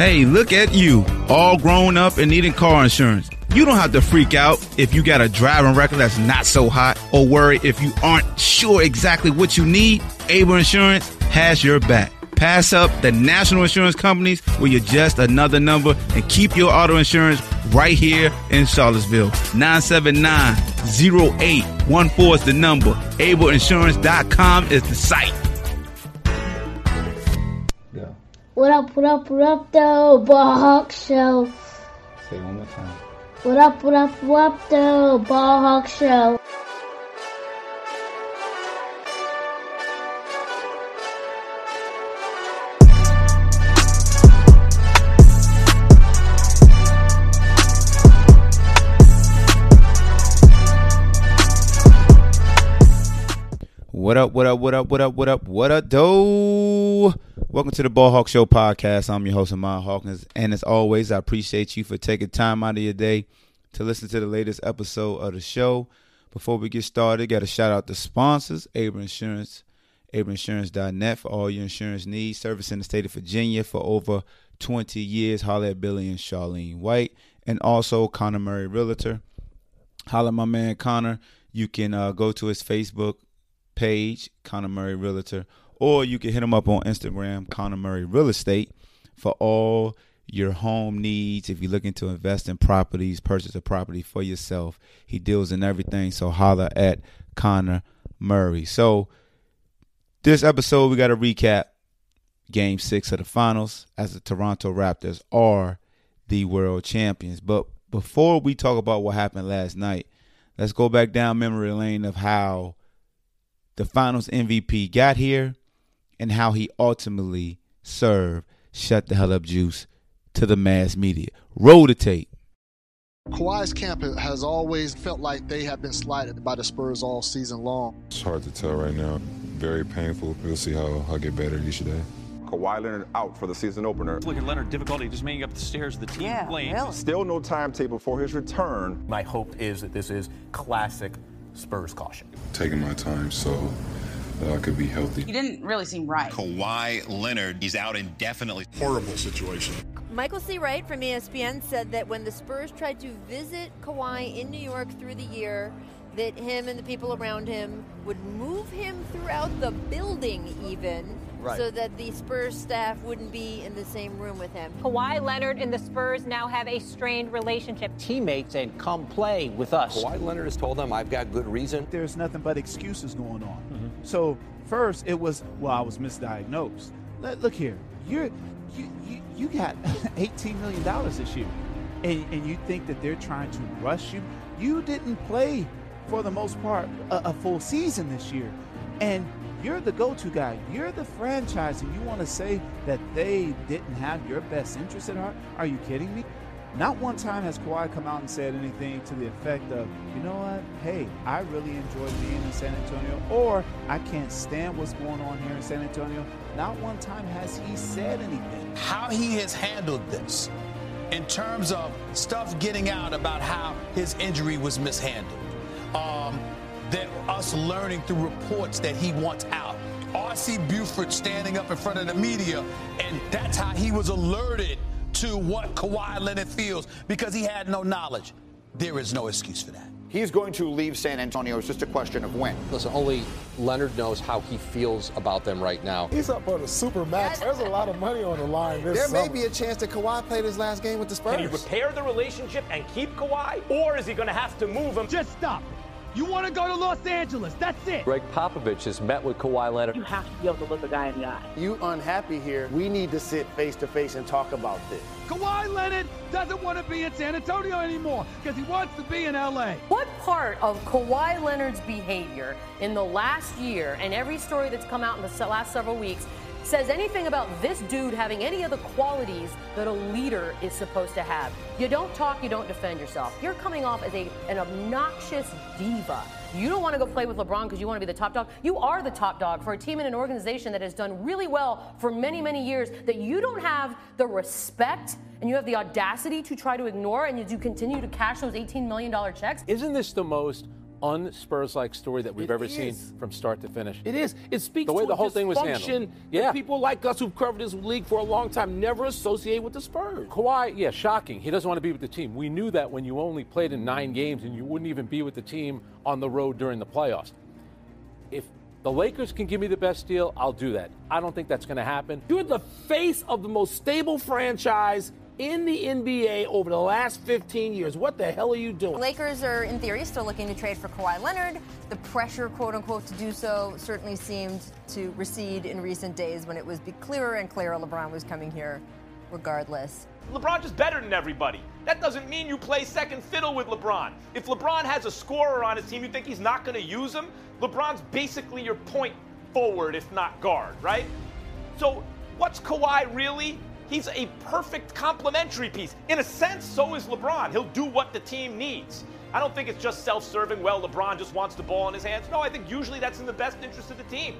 Hey, look at you, all grown up and needing car insurance. You don't have to freak out if you got a driving record that's not so hot or worry if you aren't sure exactly what you need. Able Insurance has your back. Pass up the national insurance companies where you're just another number and keep your auto insurance right here in Charlottesville. 979-0814 is the number. AbleInsurance.com is the site. What up, what up, what up, though? Ball Hawk Show. Say it one more time. What up, what up, what up, though? Ball Hawk Show. What up, what up, what up, what up, what up, what up, do? Welcome to the Ball Hawk Show podcast. I'm your host, Ahmad Hawkins. And as always, I appreciate you for taking time out of your day to listen to the latest episode of the show. Before we get started, got to shout out the sponsors, Able Insurance, ableinsurance.net for all your insurance needs. Service in the state of Virginia for over 20 years. Holla at Billy and Charlene White. And also Conor Murray Realtor. Holla at my man Conor. You can uh, go to his Facebook page, Conor Murray Realtor, or you can hit him up on Instagram, Conor Murray Real Estate, for all your home needs. If you're looking to invest in properties, purchase a property for yourself, he deals in everything. So holla at Conor Murray. So this episode, we got to recap Game Six of the Finals as the Toronto Raptors are the world champions. But before we talk about what happened last night, let's go back down memory lane of how the finals MVP got here and how he ultimately served Shut the Hell Up Juice to the mass media. Roll the tape. Kawhi's camp has always felt like they have been slighted by the Spurs all season long. It's hard to tell right now. Very painful. We'll see how I get better each day. Kawhi Leonard out for the season opener. Look at Leonard, difficulty just making up the stairs of the team Yeah, lane. really. Still no timetable for his return. My hope is that this is classic Spurs caution. Taking my time so that I could be healthy. He didn't really seem right. Kawhi Leonard, he's out indefinitely. Horrible situation. Michael C. Wright from ESPN said that when the Spurs tried to visit Kawhi in New York through the year, that him and the people around him would move him throughout the building even so that the Spurs staff wouldn't be in the same room with him. Kawhi Leonard and the Spurs now have a strained relationship. teammates and come play with us. Kawhi Leonard has told them, I've got good reason. there's nothing but excuses going on. Mm-hmm. So first it was, well, I was misdiagnosed. Let, look here, you're you, you you got 18 million dollars this year, and and you think that they're trying to rush you? You didn't play for the most part a, a full season this year, and you're the go-to guy. You're the franchise, and you want to say that they didn't have your best interest at heart? Are you kidding me? Not one time has Kawhi come out and said anything to the effect of, you know what, hey, I really enjoy being in San Antonio, or I can't stand what's going on here in San Antonio. Not one time has he said anything. how he has handled this in terms of stuff getting out about how his injury was mishandled. Um, that us learning through reports that he wants out. R.C. Buford standing up in front of the media, and that's how he was alerted to what Kawhi Leonard feels because he had no knowledge. There is no excuse for that. He's going to leave San Antonio. It's just a question of when. Listen, only Leonard knows how he feels about them right now. He's up on a super max. There's a lot of money on the line this There may be a chance that Kawhi played his last game with the Spurs. Can he repair the relationship and keep Kawhi? Or is he going to have to move him? Just stop. You want to go to Los Angeles. That's it. Gregg Popovich has met with Kawhi Leonard. You have to be able to look a guy in the eye. You unhappy here? We need to sit face to face and talk about this. Kawhi Leonard doesn't want to be in San Antonio anymore because he wants to be in LA. What part of Kawhi Leonard's behavior in the last year and every story that's come out in the last several weeks says anything about this dude having any of the qualities that a leader is supposed to have? You don't talk, you don't defend yourself. You're coming off as a, an obnoxious diva. You don't want to go play with LeBron because you want to be the top dog. You are the top dog for a team and an organization that has done really well for many, many years that you don't have the respect and you have the audacity to try to ignore and you do continue to cash those $18 million checks. Isn't this the most un-Spurs like story that we've It ever is. seen from start to finish. It is. It speaks The way to the whole thing was handled. Yeah. people like us who've covered this league for a long time never associate with the Spurs. Kawhi, yeah, shocking. He doesn't want to be with the team. We knew that when you only played in nine games and you wouldn't even be with the team on the road during the playoffs. If the Lakers can give me the best deal, I'll do that. I don't think that's going to happen. You're the face of the most stable franchise in the NBA over the last 15 years. What the hell are you doing? Lakers are, in theory, still looking to trade for Kawhi Leonard. The pressure, quote unquote, to do so certainly seemed to recede in recent days when it was clearer and clearer LeBron was coming here regardless. LeBron's just better than everybody. That doesn't mean you play second fiddle with LeBron. If LeBron has a scorer on his team, you think he's not going to use him? LeBron's basically your point forward, if not guard, right? So, what's Kawhi really? He's a perfect complementary piece. In a sense, so is LeBron. He'll do what the team needs. I don't think it's just self serving, well, LeBron just wants the ball in his hands. No, I think usually that's in the best interest of the team.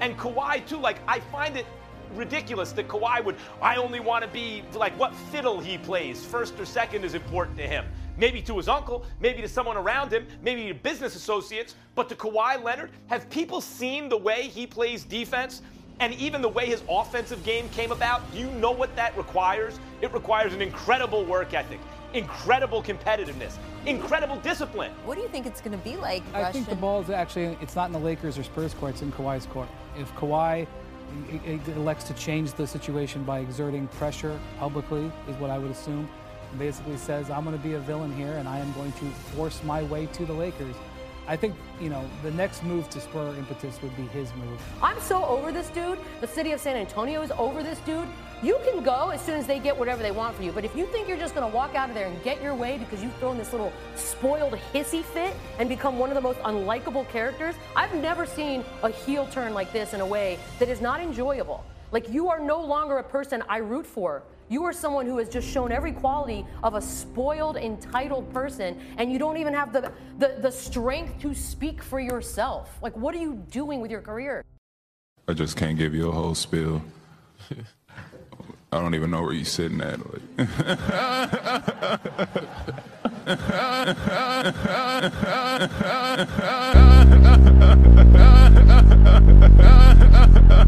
And Kawhi, too, like, I find it ridiculous that Kawhi would, I only want to be like what fiddle he plays, first or second is important to him. Maybe to his uncle, maybe to someone around him, maybe to business associates, but to Kawhi Leonard, have people seen the way he plays defense and even the way his offensive game came about? You know what that requires? It requires an incredible work ethic, incredible competitiveness, incredible discipline. What do you think it's going to be like, I think the ball is actually it's not in the Lakers or Spurs court; it's in Kawhi's court. If Kawhi elects to change the situation by exerting pressure publicly, is what I would assume, and basically says, "I'm going to be a villain here, and I am going to force my way to the Lakers." I think you know the next move to spur impetus would be his move. I'm so over this dude. The city of San Antonio is over this dude. You can go as soon as they get whatever they want for you. But if you think you're just going to walk out of there and get your way because you've thrown this little spoiled hissy fit and become one of the most unlikable characters, I've never seen a heel turn like this in a way that is not enjoyable. Like you are no longer a person I root for. You are someone who has just shown every quality of a spoiled, entitled person, and you don't even have the, the, the strength to speak for yourself. Like, what are you doing with your career? I just can't give you a whole spiel. I don't even know where you're sitting at. I don't even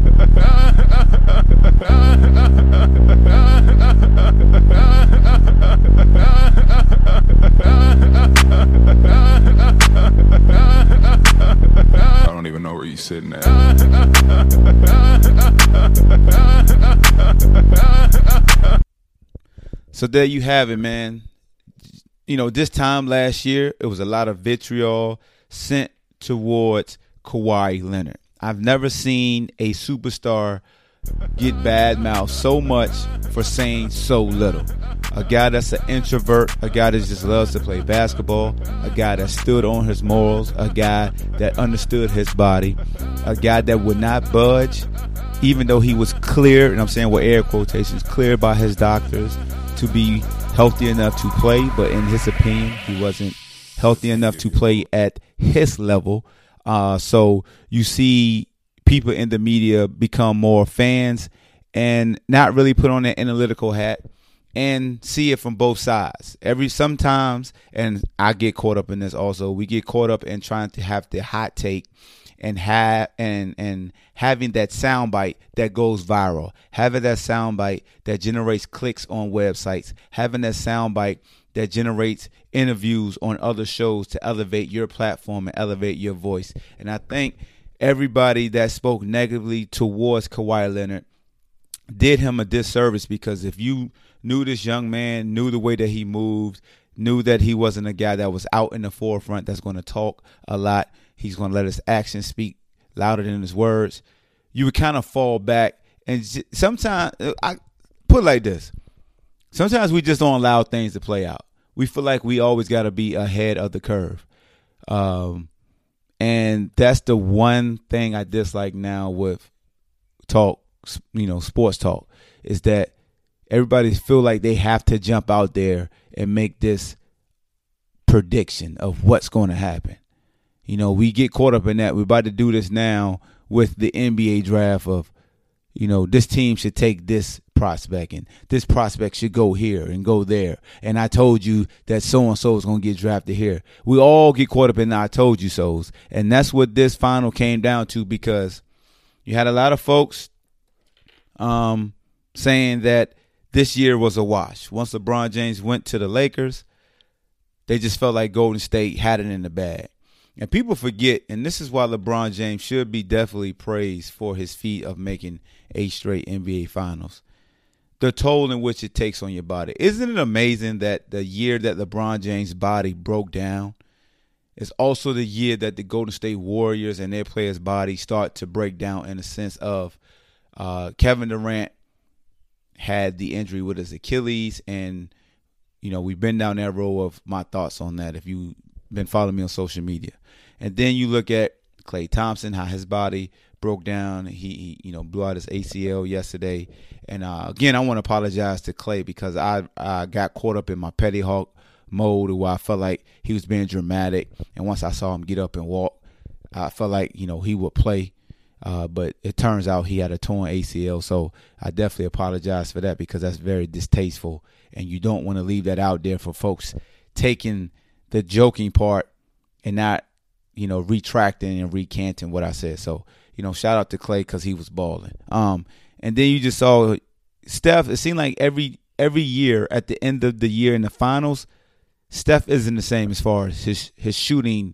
know where you're sitting at. So there you have it, man. You know, this time last year, it was a lot of vitriol sent towards Kawhi Leonard. I've never seen a superstar get bad mouth so much for saying so little. A guy that's an introvert, a guy that just loves to play basketball, a guy that stood on his morals, a guy that understood his body, a guy that would not budge, even though he was clear, and I'm saying with air quotations, clear by his doctors to be healthy enough to play, but in his opinion, he wasn't healthy enough to play at his level. Uh, so you see people in the media become more fans and not really put on that analytical hat and see it from both sides. Every sometimes, and I get caught up in this also. We get caught up in trying to have the hot take and have and and having that soundbite that goes viral, having that soundbite that generates clicks on websites, having that soundbite that generates interviews on other shows to elevate your platform and elevate your voice. And I think everybody that spoke negatively towards Kawhi Leonard did him a disservice because if you knew this young man, knew the way that he moved, knew that he wasn't a guy that was out in the forefront that's going to talk a lot, he's going to let his actions speak louder than his words, you would kind of fall back. And sometimes, I put like this sometimes we just don't allow things to play out. We feel like we always got to be ahead of the curve. Um, and that's the one thing I dislike now with talk, you know, sports talk, is that everybody feel like they have to jump out there and make this prediction of what's going to happen. You know, we get caught up in that. We're about to do this now with the NBA draft of, you know, this team should take this prospect and this prospect should go here and go there. And I told you that so and so is going to get drafted here. We all get caught up in the I told you so's. And that's what this final came down to because you had a lot of folks um, saying that this year was a wash. Once LeBron James went to the Lakers, they just felt like Golden State had it in the bag. And people forget, and this is why LeBron James should be definitely praised for his feat of making eight straight NBA finals. The toll in which it takes on your body. Isn't it amazing that the year that LeBron James' body broke down is also the year that the Golden State Warriors and their players' bodies start to break down in a sense of uh, Kevin Durant had the injury with his Achilles, and you know we've been down that road of my thoughts on that. If you've been following me on social media, and then you look at Klay Thompson, how his body broke down. He, he you know blew out his ACL yesterday, and uh, again I want to apologize to Klay because I I got caught up in my petty hawk mode where I felt like he was being dramatic, and once I saw him get up and walk, I felt like you know he would play. Uh, but it turns out he had a torn ACL, so I definitely apologize for that because that's very distasteful, and you don't want to leave that out there for folks taking the joking part and not, you know, retracting and recanting what I said. So, you know, shout out to Klay because he was balling. Um, and then you just saw Steph. It seemed like every every year at the end of the year in the finals, Steph isn't the same as far as his his shooting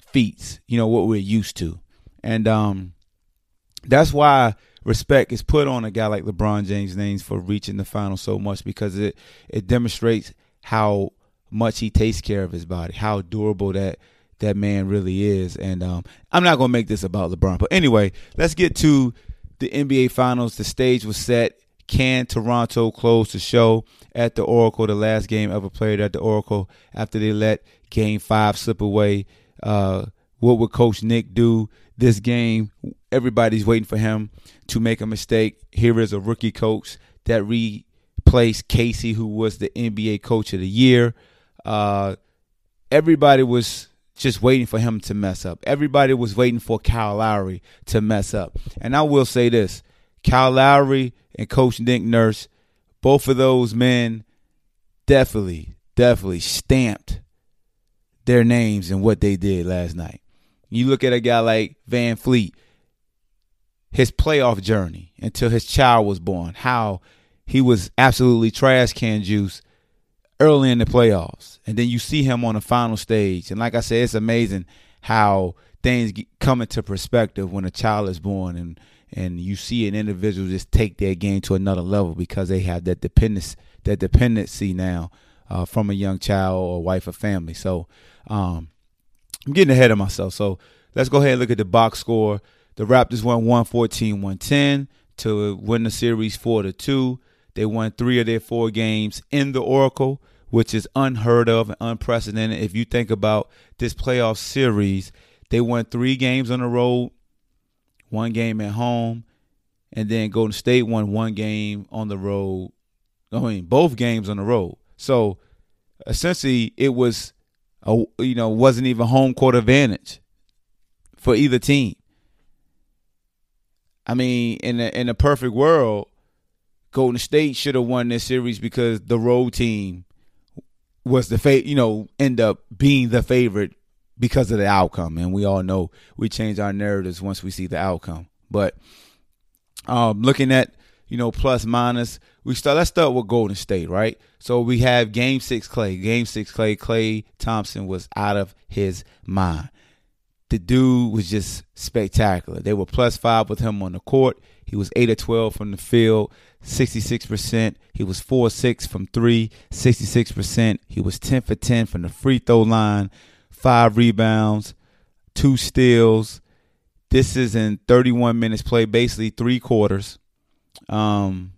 feats. You know what we're used to, and um, that's why respect is put on a guy like LeBron James names for reaching the final so much because it it demonstrates how much he takes care of his body, how durable that that man really is. And um, I'm not gonna make this about LeBron, but anyway, let's get to the NBA Finals. The stage was set. Can Toronto close the show at the Oracle? The last game ever played at the Oracle after they let Game Five slip away. Uh, what would Coach Nick do this game? Everybody's waiting for him to make a mistake. Here is a rookie coach that replaced Casey, who was the NBA Coach of the Year. Uh, everybody was just waiting for him to mess up. Everybody was waiting for Kyle Lowry to mess up. And I will say this Kyle Lowry and Coach Nick Nurse, both of those men definitely, definitely stamped their names in what they did last night. You look at a guy like VanVleet, his playoff journey until his child was born, how he was absolutely trash can juice early in the playoffs. And then you see him on the final stage. And like I said, it's amazing how things come into perspective when a child is born and and you see an individual just take their game to another level because they have that dependence that dependency now uh, from a young child or wife or family. So um, I'm getting ahead of myself. So let's go ahead and look at the box score. The Raptors won 114 110 to win the series 4 to 2. They won three of their four games in the Oracle, which is unheard of and unprecedented. If you think about this playoff series, they won three games on the road, one game at home, and then Golden State won one game on the road. I mean, both games on the road. So essentially, it was a, you know wasn't even home court advantage for either team. I mean, in a, in a perfect world, Golden State should have won this series because the road team was the you know end up being the favorite because of the outcome, and we all know we change our narratives once we see the outcome. But um, looking at you know plus minus, we start. Let's start with Golden State, right? So we have Game Six Klay Game Six Klay Klay Thompson was out of his mind. The dude was just spectacular. They were plus five with him on the court. He was 8 of 12 from the field, 66%. He was 4 6 from 3, 66%. He was 10 for 10 from the free throw line, five rebounds, two steals. This is in 31 minutes played, basically three quarters. Um,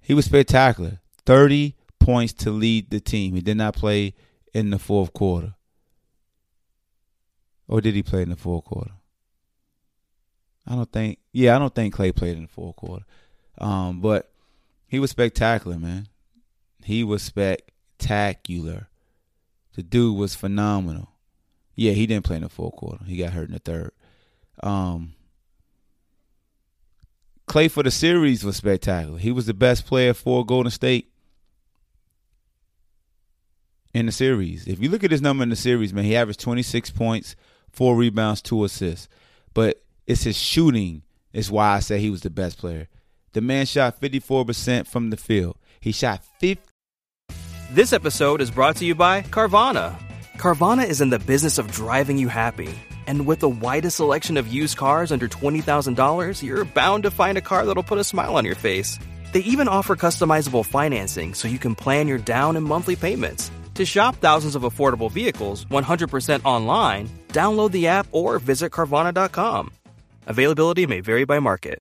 he was spectacular. 30 points to lead the team. He did not play in the fourth quarter. Or did he play in the fourth quarter? I don't think. Yeah, I don't think Klay played in the fourth quarter. Um, but he was spectacular, man. He was spectacular. The dude was phenomenal. Yeah, he didn't play in the fourth quarter. He got hurt in the third. Um, Klay for the series was spectacular. He was the best player for Golden State in the series. If you look at his number in the series, man, he averaged 26 points, four rebounds, two assists. But it's his shooting is why I say he was the best player. The man shot 54% from the field. He shot 50. This episode is brought to you by Carvana. Carvana is in the business of driving you happy. And with the widest selection of used cars under $20,000, you're bound to find a car that'll put a smile on your face. They even offer customizable financing so you can plan your down and monthly payments. To shop thousands of affordable vehicles 100% online, download the app or visit Carvana.com. Availability may vary by market.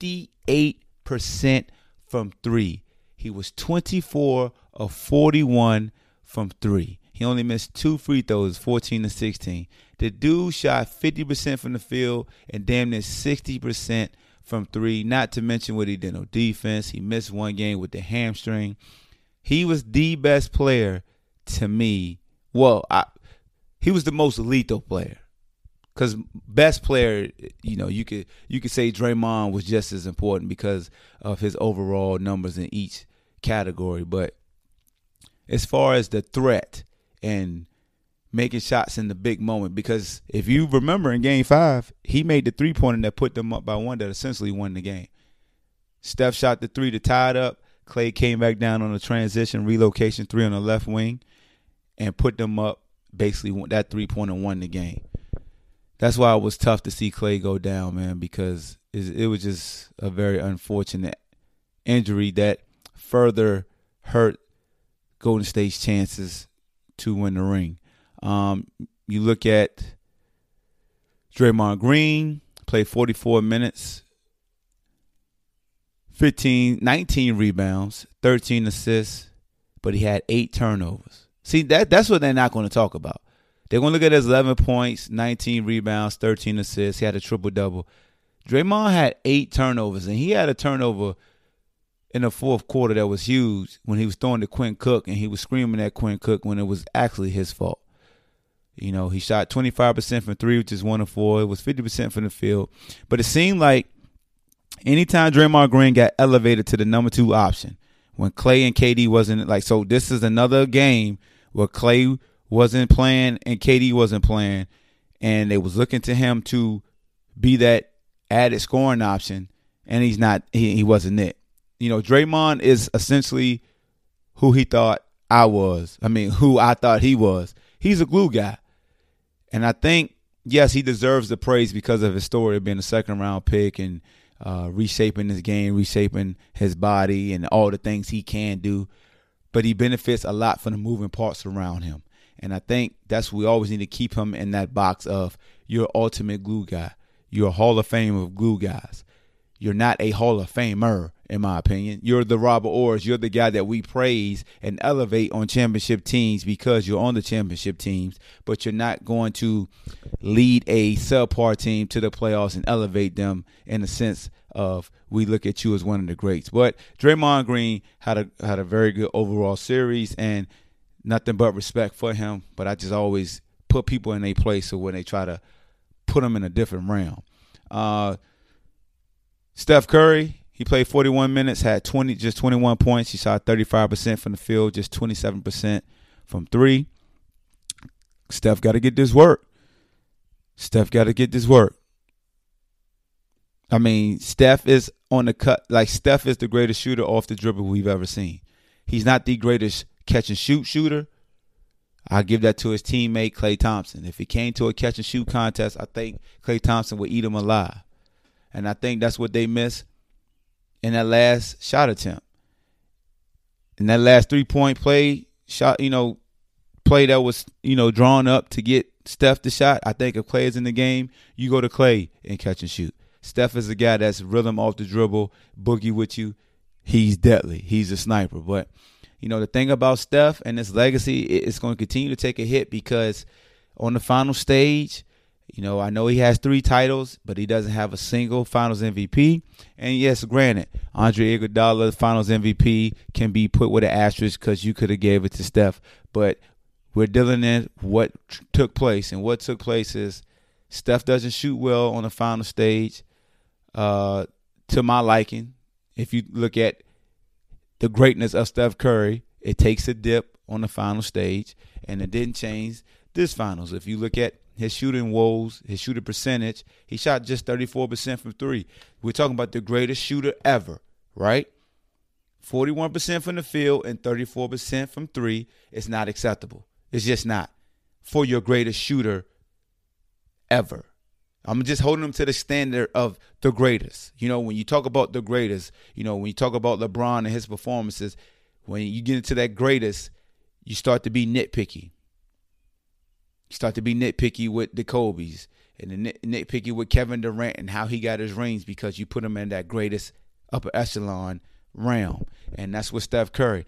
58% from three. He was 24 of 41 from three. He only missed two free throws, 14 to 16. The dude shot 50% from the field and damn near 60% from three, not to mention what he did on defense. He missed one game with the hamstring. He was the best player to me. Well, I, he was the most lethal player. Cause best player, you know, you could you could say Draymond was just as important because of his overall numbers in each category. But as far as the threat and making shots in the big moment, because if you remember in Game Five, he made the three pointer that put them up by one that essentially won the game. Steph shot the three to tie it up. Klay came back down on a transition relocation three on the left wing, and put them up. Basically, that three pointer won the game that's why it was tough to see Klay go down, man, because it, was just a very unfortunate injury that further hurt Golden State's chances to win the ring. Um, you look at Draymond Green, played 44 minutes, 15, 19 rebounds, 13 assists, but he had eight turnovers. See, that that's what they're not going to talk about. They're going to look at his 11 points, 19 rebounds, 13 assists. He had a triple double. Draymond had eight turnovers, and he had a turnover in the fourth quarter that was huge when he was throwing to Quinn Cook, and he was screaming at Quinn Cook when it was actually his fault. You know, he shot 25% from three, which is one of four. It was 50% from the field. But it seemed like anytime Draymond Green got elevated to the number two option, when Klay and KD wasn't like, so this is another game where Klay wasn't playing and KD wasn't playing, and they was looking to him to be that added scoring option, and he's not. He, he wasn't it. You know, Draymond is essentially who he thought I was. I mean, who I thought he was. He's a glue guy, and I think yes, he deserves the praise because of his story of being a second round pick and uh, reshaping his game, reshaping his body, and all the things he can do. But he benefits a lot from the moving parts around him. And I think that's we always need to keep him in that box of you're ultimate glue guy. You're a Hall of Fame of glue guys. You're not a Hall of Famer, in my opinion. You're the Robert Horry. You're the guy that we praise and elevate on championship teams because you're on the championship teams, but you're not going to lead a subpar team to the playoffs and elevate them in the sense of we look at you as one of the greats. But Draymond Green had a had a very good overall series and nothing but respect for him. But I just always put people in a place so when they try to put them in a different realm. Uh, Steph Curry, he played 41 minutes, had 20, just 21 points. He shot 35% from the field, just 27% from three. Steph got to get this work. Steph got to get this work. I mean, Steph is on the cut. Like Steph is the greatest shooter off the dribble we've ever seen. He's not the greatest catch and shoot shooter, I give that to his teammate Klay Thompson. If it came to a catch and shoot contest, I think Klay Thompson would eat him alive. And I think that's what they missed in that last shot attempt. In that last three point play, shot, you know, play that was, you know, drawn up to get Steph the shot. I think if Klay is in the game, you go to Klay and catch and shoot. Steph is a guy that's rhythm off the dribble, boogie with you. He's deadly. He's a sniper. But you know, the thing about Steph and his legacy, it's going to continue to take a hit because on the final stage, you know, I know he has three titles, but he doesn't have a single Finals MVP. And yes, granted, Andre Iguodala, Finals MVP, can be put with an asterisk because you could have gave it to Steph. But we're dealing in what took place, and what took place is Steph doesn't shoot well on the final stage. Uh, to my liking. If you look at the greatness of Steph Curry, it takes a dip on the final stage, and it didn't change this finals. If you look at his shooting woes, his shooting percentage, he shot just 34% from three. We're talking about the greatest shooter ever, right? 41% from the field and 34% from three is not acceptable. It's just not for your greatest shooter ever. I'm just holding him to the standard of the greatest. You know, when you talk about the greatest, you know, when you talk about LeBron and his performances, when you get into that greatest, you start to be nitpicky. You start to be nitpicky with the Kobe's and the nit- nitpicky with Kevin Durant and how he got his rings because you put him in that greatest upper echelon realm. And that's with Steph Curry.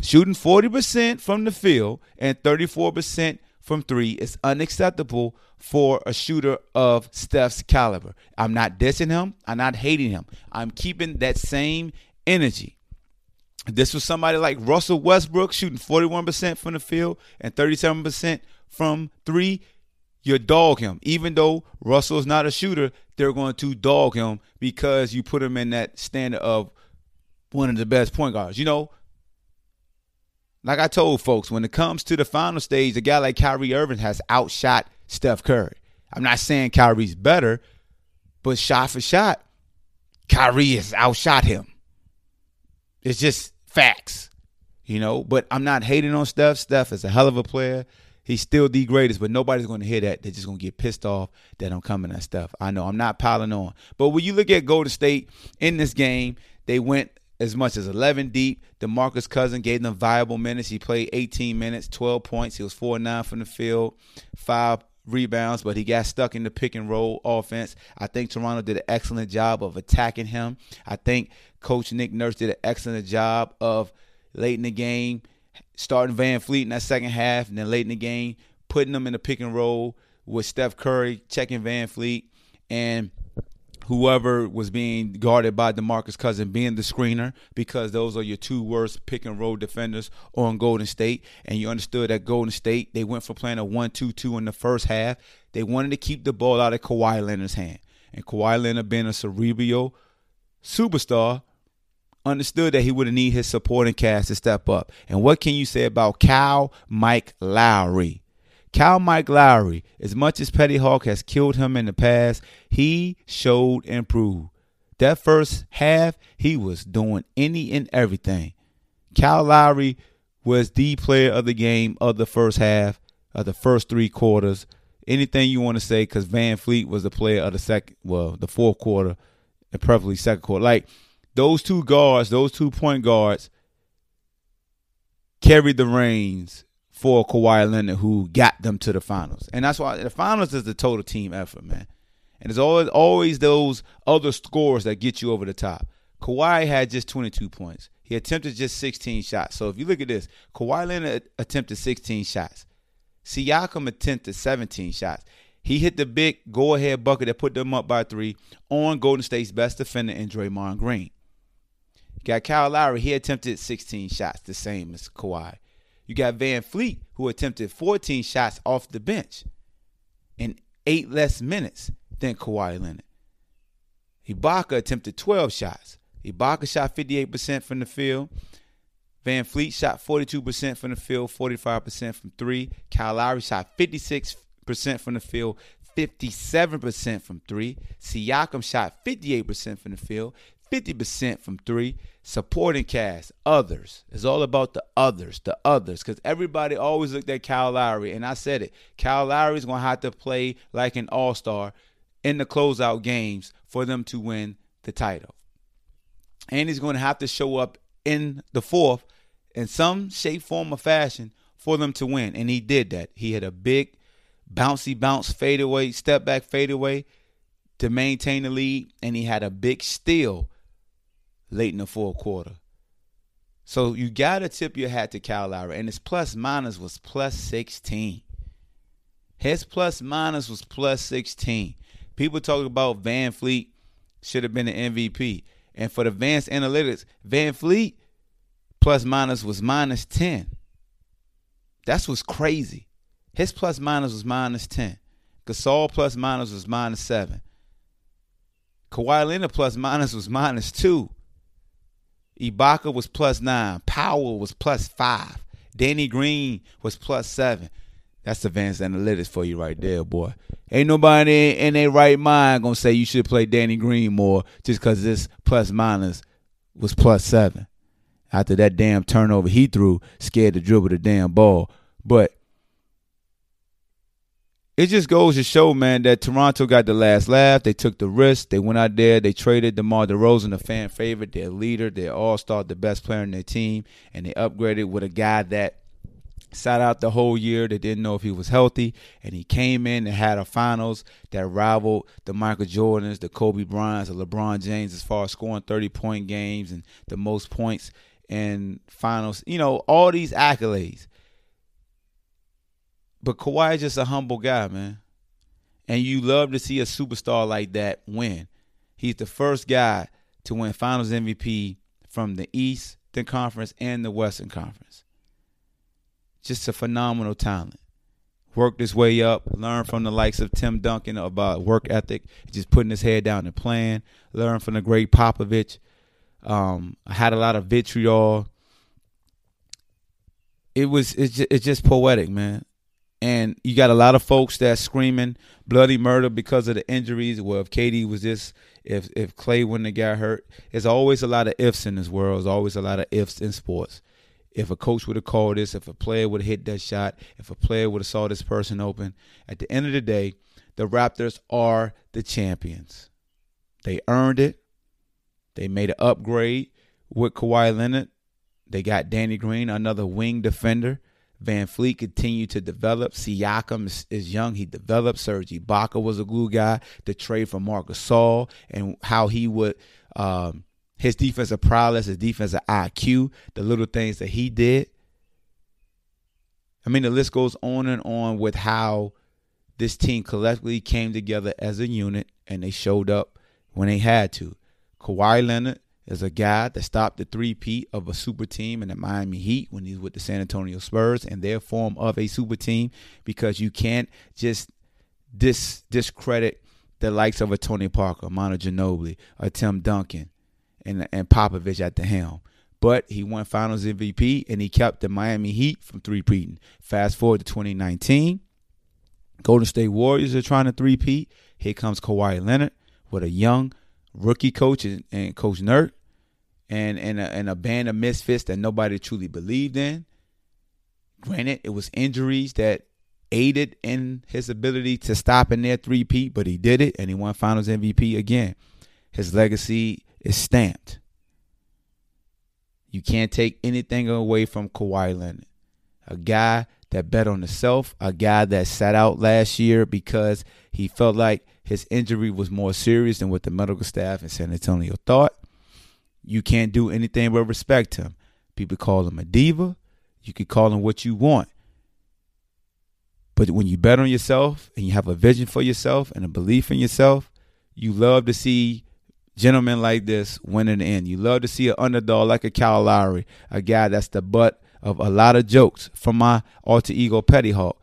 Shooting 40% from the field and 34% from three is unacceptable for a shooter of Steph's caliber. I'm not dissing him. I'm not hating him. I'm keeping that same energy. This was somebody like Russell Westbrook shooting 41% from the field and 37% from three. You dog him. Even though Russell's not a shooter, they're going to dog him because you put him in that standard of one of the best point guards. You know, like I told folks, when it comes to the final stage, a guy like Kyrie Irving has outshot Steph Curry. I'm not saying Kyrie's better, but shot for shot, Kyrie has outshot him. It's just facts, you know. But I'm not hating on Steph. Steph is a hell of a player. He's still the greatest, but nobody's going to hear that. They're just going to get pissed off that I'm coming at Steph. I know I'm not piling on. But when you look at Golden State in this game, they went as much as 11 deep. DeMarcus Cousin gave them viable minutes. He played 18 minutes, 12 points. He was 4 9 from the field, five rebounds, but he got stuck in the pick and roll offense. I think Toronto did an excellent job of attacking him. I think Coach Nick Nurse did an excellent job of late in the game starting VanVleet in that second half, and then late in the game putting them in the pick and roll with Steph Curry checking VanVleet. and whoever was being guarded by DeMarcus Cousin being the screener because those are your two worst pick and roll defenders on Golden State. And you understood that Golden State, they went for playing a 1 2 2 in the first half. They wanted to keep the ball out of Kawhi Leonard's hand. And Kawhi Leonard being a cerebral superstar, understood that he would need his supporting cast to step up. And what can you say about Cal Mike Lowry? Cal Mike Lowry, as much as Petty Hawk has killed him in the past, he showed and proved. That first half, he was doing any and everything. Kyle Lowry was the player of the game of the first half, of the first three quarters. Anything you want to say, because VanVleet was the player of the second, well, the fourth quarter, and preferably second quarter. Like those two guards, those two point guards, carried the reins for Kawhi Leonard, who got them to the finals. And that's why the finals is the total team effort, man. And it's always always those other scores that get you over the top. Kawhi had just 22 points. He attempted just 16 shots. So if you look at this, Kawhi Leonard attempted 16 shots. Siakam attempted 17 shots. He hit the big go ahead bucket that put them up by three on Golden State's best defender in Draymond Green. Got Kyle Lowry, he attempted 16 shots, the same as Kawhi. You got VanVleet, who attempted 14 shots off the bench in eight less minutes than Kawhi Leonard. Ibaka attempted 12 shots. Ibaka shot 58% from the field. VanVleet shot 42% from the field, 45% from three. Kyle Lowry shot 56% from the field, 57% from three. Siakam shot 58% from the field, 50% from three. Supporting cast, others. It's all about the others, the others. Because everybody always looked at Kyle Lowry, and I said it. Kyle Lowry's going to have to play like an all star in the closeout games for them to win the title. And he's going to have to show up in the fourth in some shape, form, or fashion for them to win. And he did that. He had a big bouncy bounce fadeaway, step back fadeaway to maintain the lead, and he had a big steal late in the fourth quarter. So you gotta tip your hat to Kyle Lowry, and his plus minus was plus 16. His plus minus was plus 16. People talk about VanVleet should have been an MVP. And for the advanced analytics, VanVleet plus minus was minus 10. That's what's crazy. His plus minus was minus 10. Gasol plus minus was minus 7. Kawhi Leonard plus minus was minus two. Ibaka was plus nine. Powell was plus five. Danny Green was plus seven. That's advanced analytics for you right there, boy. Ain't nobody in their right mind gonna say you should play Danny Green more just because this plus minus was plus seven. After that damn turnover he threw, scared to dribble the damn ball. But it just goes to show, man, that Toronto got the last laugh. They took the risk. They went out there. They traded DeMar DeRozan, the fan favorite, their leader, their all-star, the best player in their team, and they upgraded with a guy that sat out the whole year. They didn't know if he was healthy, and he came in and had a finals that rivaled the Michael Jordans, the Kobe Bryants, the LeBron James as far as scoring 30-point games and the most points in finals. You know, all these accolades. But Kawhi is just a humble guy, man. And you love to see a superstar like that win. He's the first guy to win Finals MVP from the Eastern Conference and the Western Conference. Just a phenomenal talent. Worked his way up, learned from the likes of Tim Duncan about work ethic, just putting his head down and playing. Learned from the great Popovich. Um, had a lot of vitriol. It was it's just, it's just poetic, man and you got a lot of folks that screaming bloody murder because of the injuries. Well, if KD was this, if if Klay wouldn't have got hurt, there's always a lot of ifs in this world. There's always a lot of ifs in sports. If a coach would have called this, if a player would have hit that shot, if a player would have saw this person open, at the end of the day, the Raptors are the champions. They earned it. They made an upgrade with Kawhi Leonard. They got Danny Green, another wing defender. VanVleet continued to develop. Siakam is, is, young. He developed. Serge Ibaka was a glue guy. The trade for Marcus Gasol and how he would um, his defensive prowess, his defensive IQ, the little things that he did. I mean, the list goes on and on with how this team collectively came together as a unit and they showed up when they had to. Kawhi Leonard is a guy that stopped the three-peat of a super team in the Miami Heat when he's with the San Antonio Spurs and their form of a super team because you can't just dis discredit the likes of a Tony Parker, Manu Ginobili, a Tim Duncan, and and Popovich at the helm. But he won Finals MVP and he kept the Miami Heat from three-peating. Fast forward to 2019, Golden State Warriors are trying to three-peat. Here comes Kawhi Leonard with a young rookie coach and, and Coach Nurk and and a, and a band of misfits that nobody truly believed in. Granted, it was injuries that aided in his ability to stop in their three-peat, but he did it and he won Finals MVP again. His legacy is stamped. You can't take anything away from Kawhi Leonard, a guy that bet on himself, a guy that sat out last year because he felt like his injury was more serious than what the medical staff in San Antonio thought. You can't do anything but respect him. People call him a diva. You can call him what you want. But when you bet on yourself and you have a vision for yourself and a belief in yourself, you love to see gentlemen like this win in the end. You love to see an underdog like a Kyle Lowry, a guy that's the butt of a lot of jokes from my alter ego Petty Hawk.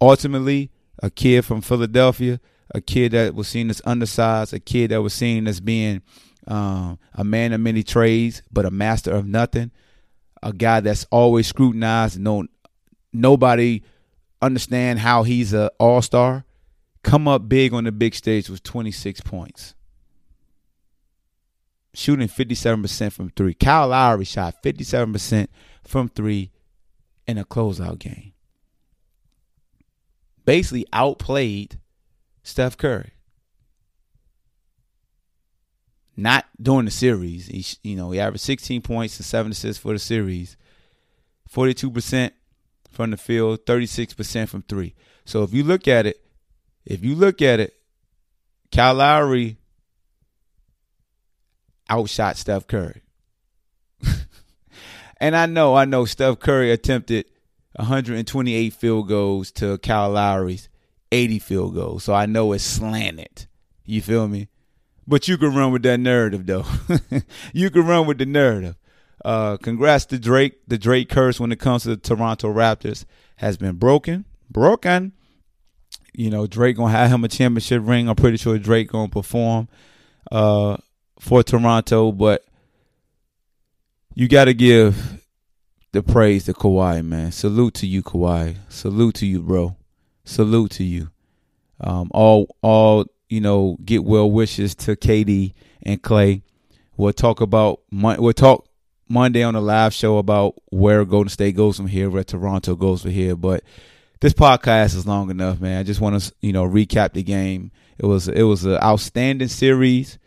Ultimately, a kid from Philadelphia, a kid that was seen as undersized, a kid that was seen as being um, a man of many trades, but a master of nothing. A guy that's always scrutinized. No, nobody understand how he's a all star. Come up big on the big stage with 26 points. Shooting 57% from three. Kyle Lowry shot 57% from three in a closeout game. Basically outplayed Steph Curry not during the series. He, you know, he averaged 16 points and seven assists for the series, 42% from the field, 36% from three. So if you look at it, if you look at it, Kyle Lowry outshot Steph Curry. and I know, I know Steph Curry attempted 128 field goals to Kyle Lowry's 80 field goals. So I know it's slanted. You feel me? But you can run with that narrative, though. you can run with the narrative. Uh, congrats to Drake. The Drake curse when it comes to the Toronto Raptors has been broken. Broken. You know, Drake gonna have him a championship ring. I'm pretty sure Drake gonna perform. uh, for Toronto, but you got to give the praise to Kawhi, man. Salute to you, Kawhi. Salute to you, bro. Salute to you. Um, all, all, you know, get well wishes to KD and Klay. We'll talk about, we'll talk Monday on the live show about where Golden State goes from here, where Toronto goes from here. But this podcast is long enough, man. I just want to, you know, recap the game. It was it was an outstanding series.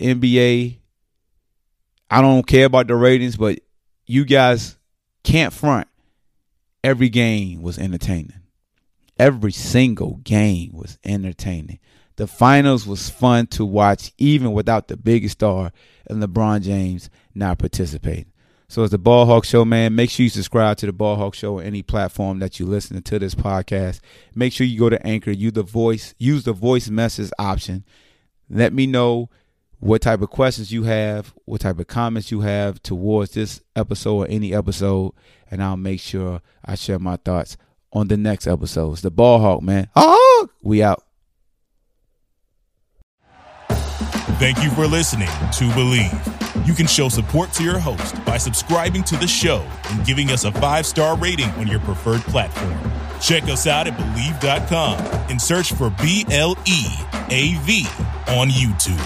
NBA. I don't care about the ratings, but you guys can't front. Every game was entertaining. Every single game was entertaining. The finals was fun to watch, even without the biggest star and LeBron James not participating. So it's the Ball Hawk Show, man. Make sure you subscribe to the Ball Hawk Show on any platform that you listen to this podcast. Make sure you go to Anchor, you the voice, use the voice message option. Let me know what type of questions you have, what type of comments you have towards this episode or any episode, and I'll make sure I share my thoughts on the next episodes. The Ball Hawk, man. Oh, we out. Thank you for listening to Bleav. You can show support to your host by subscribing to the show and giving us a five star rating on your preferred platform. Check us out at Bleav.com and search for B L E A V on YouTube.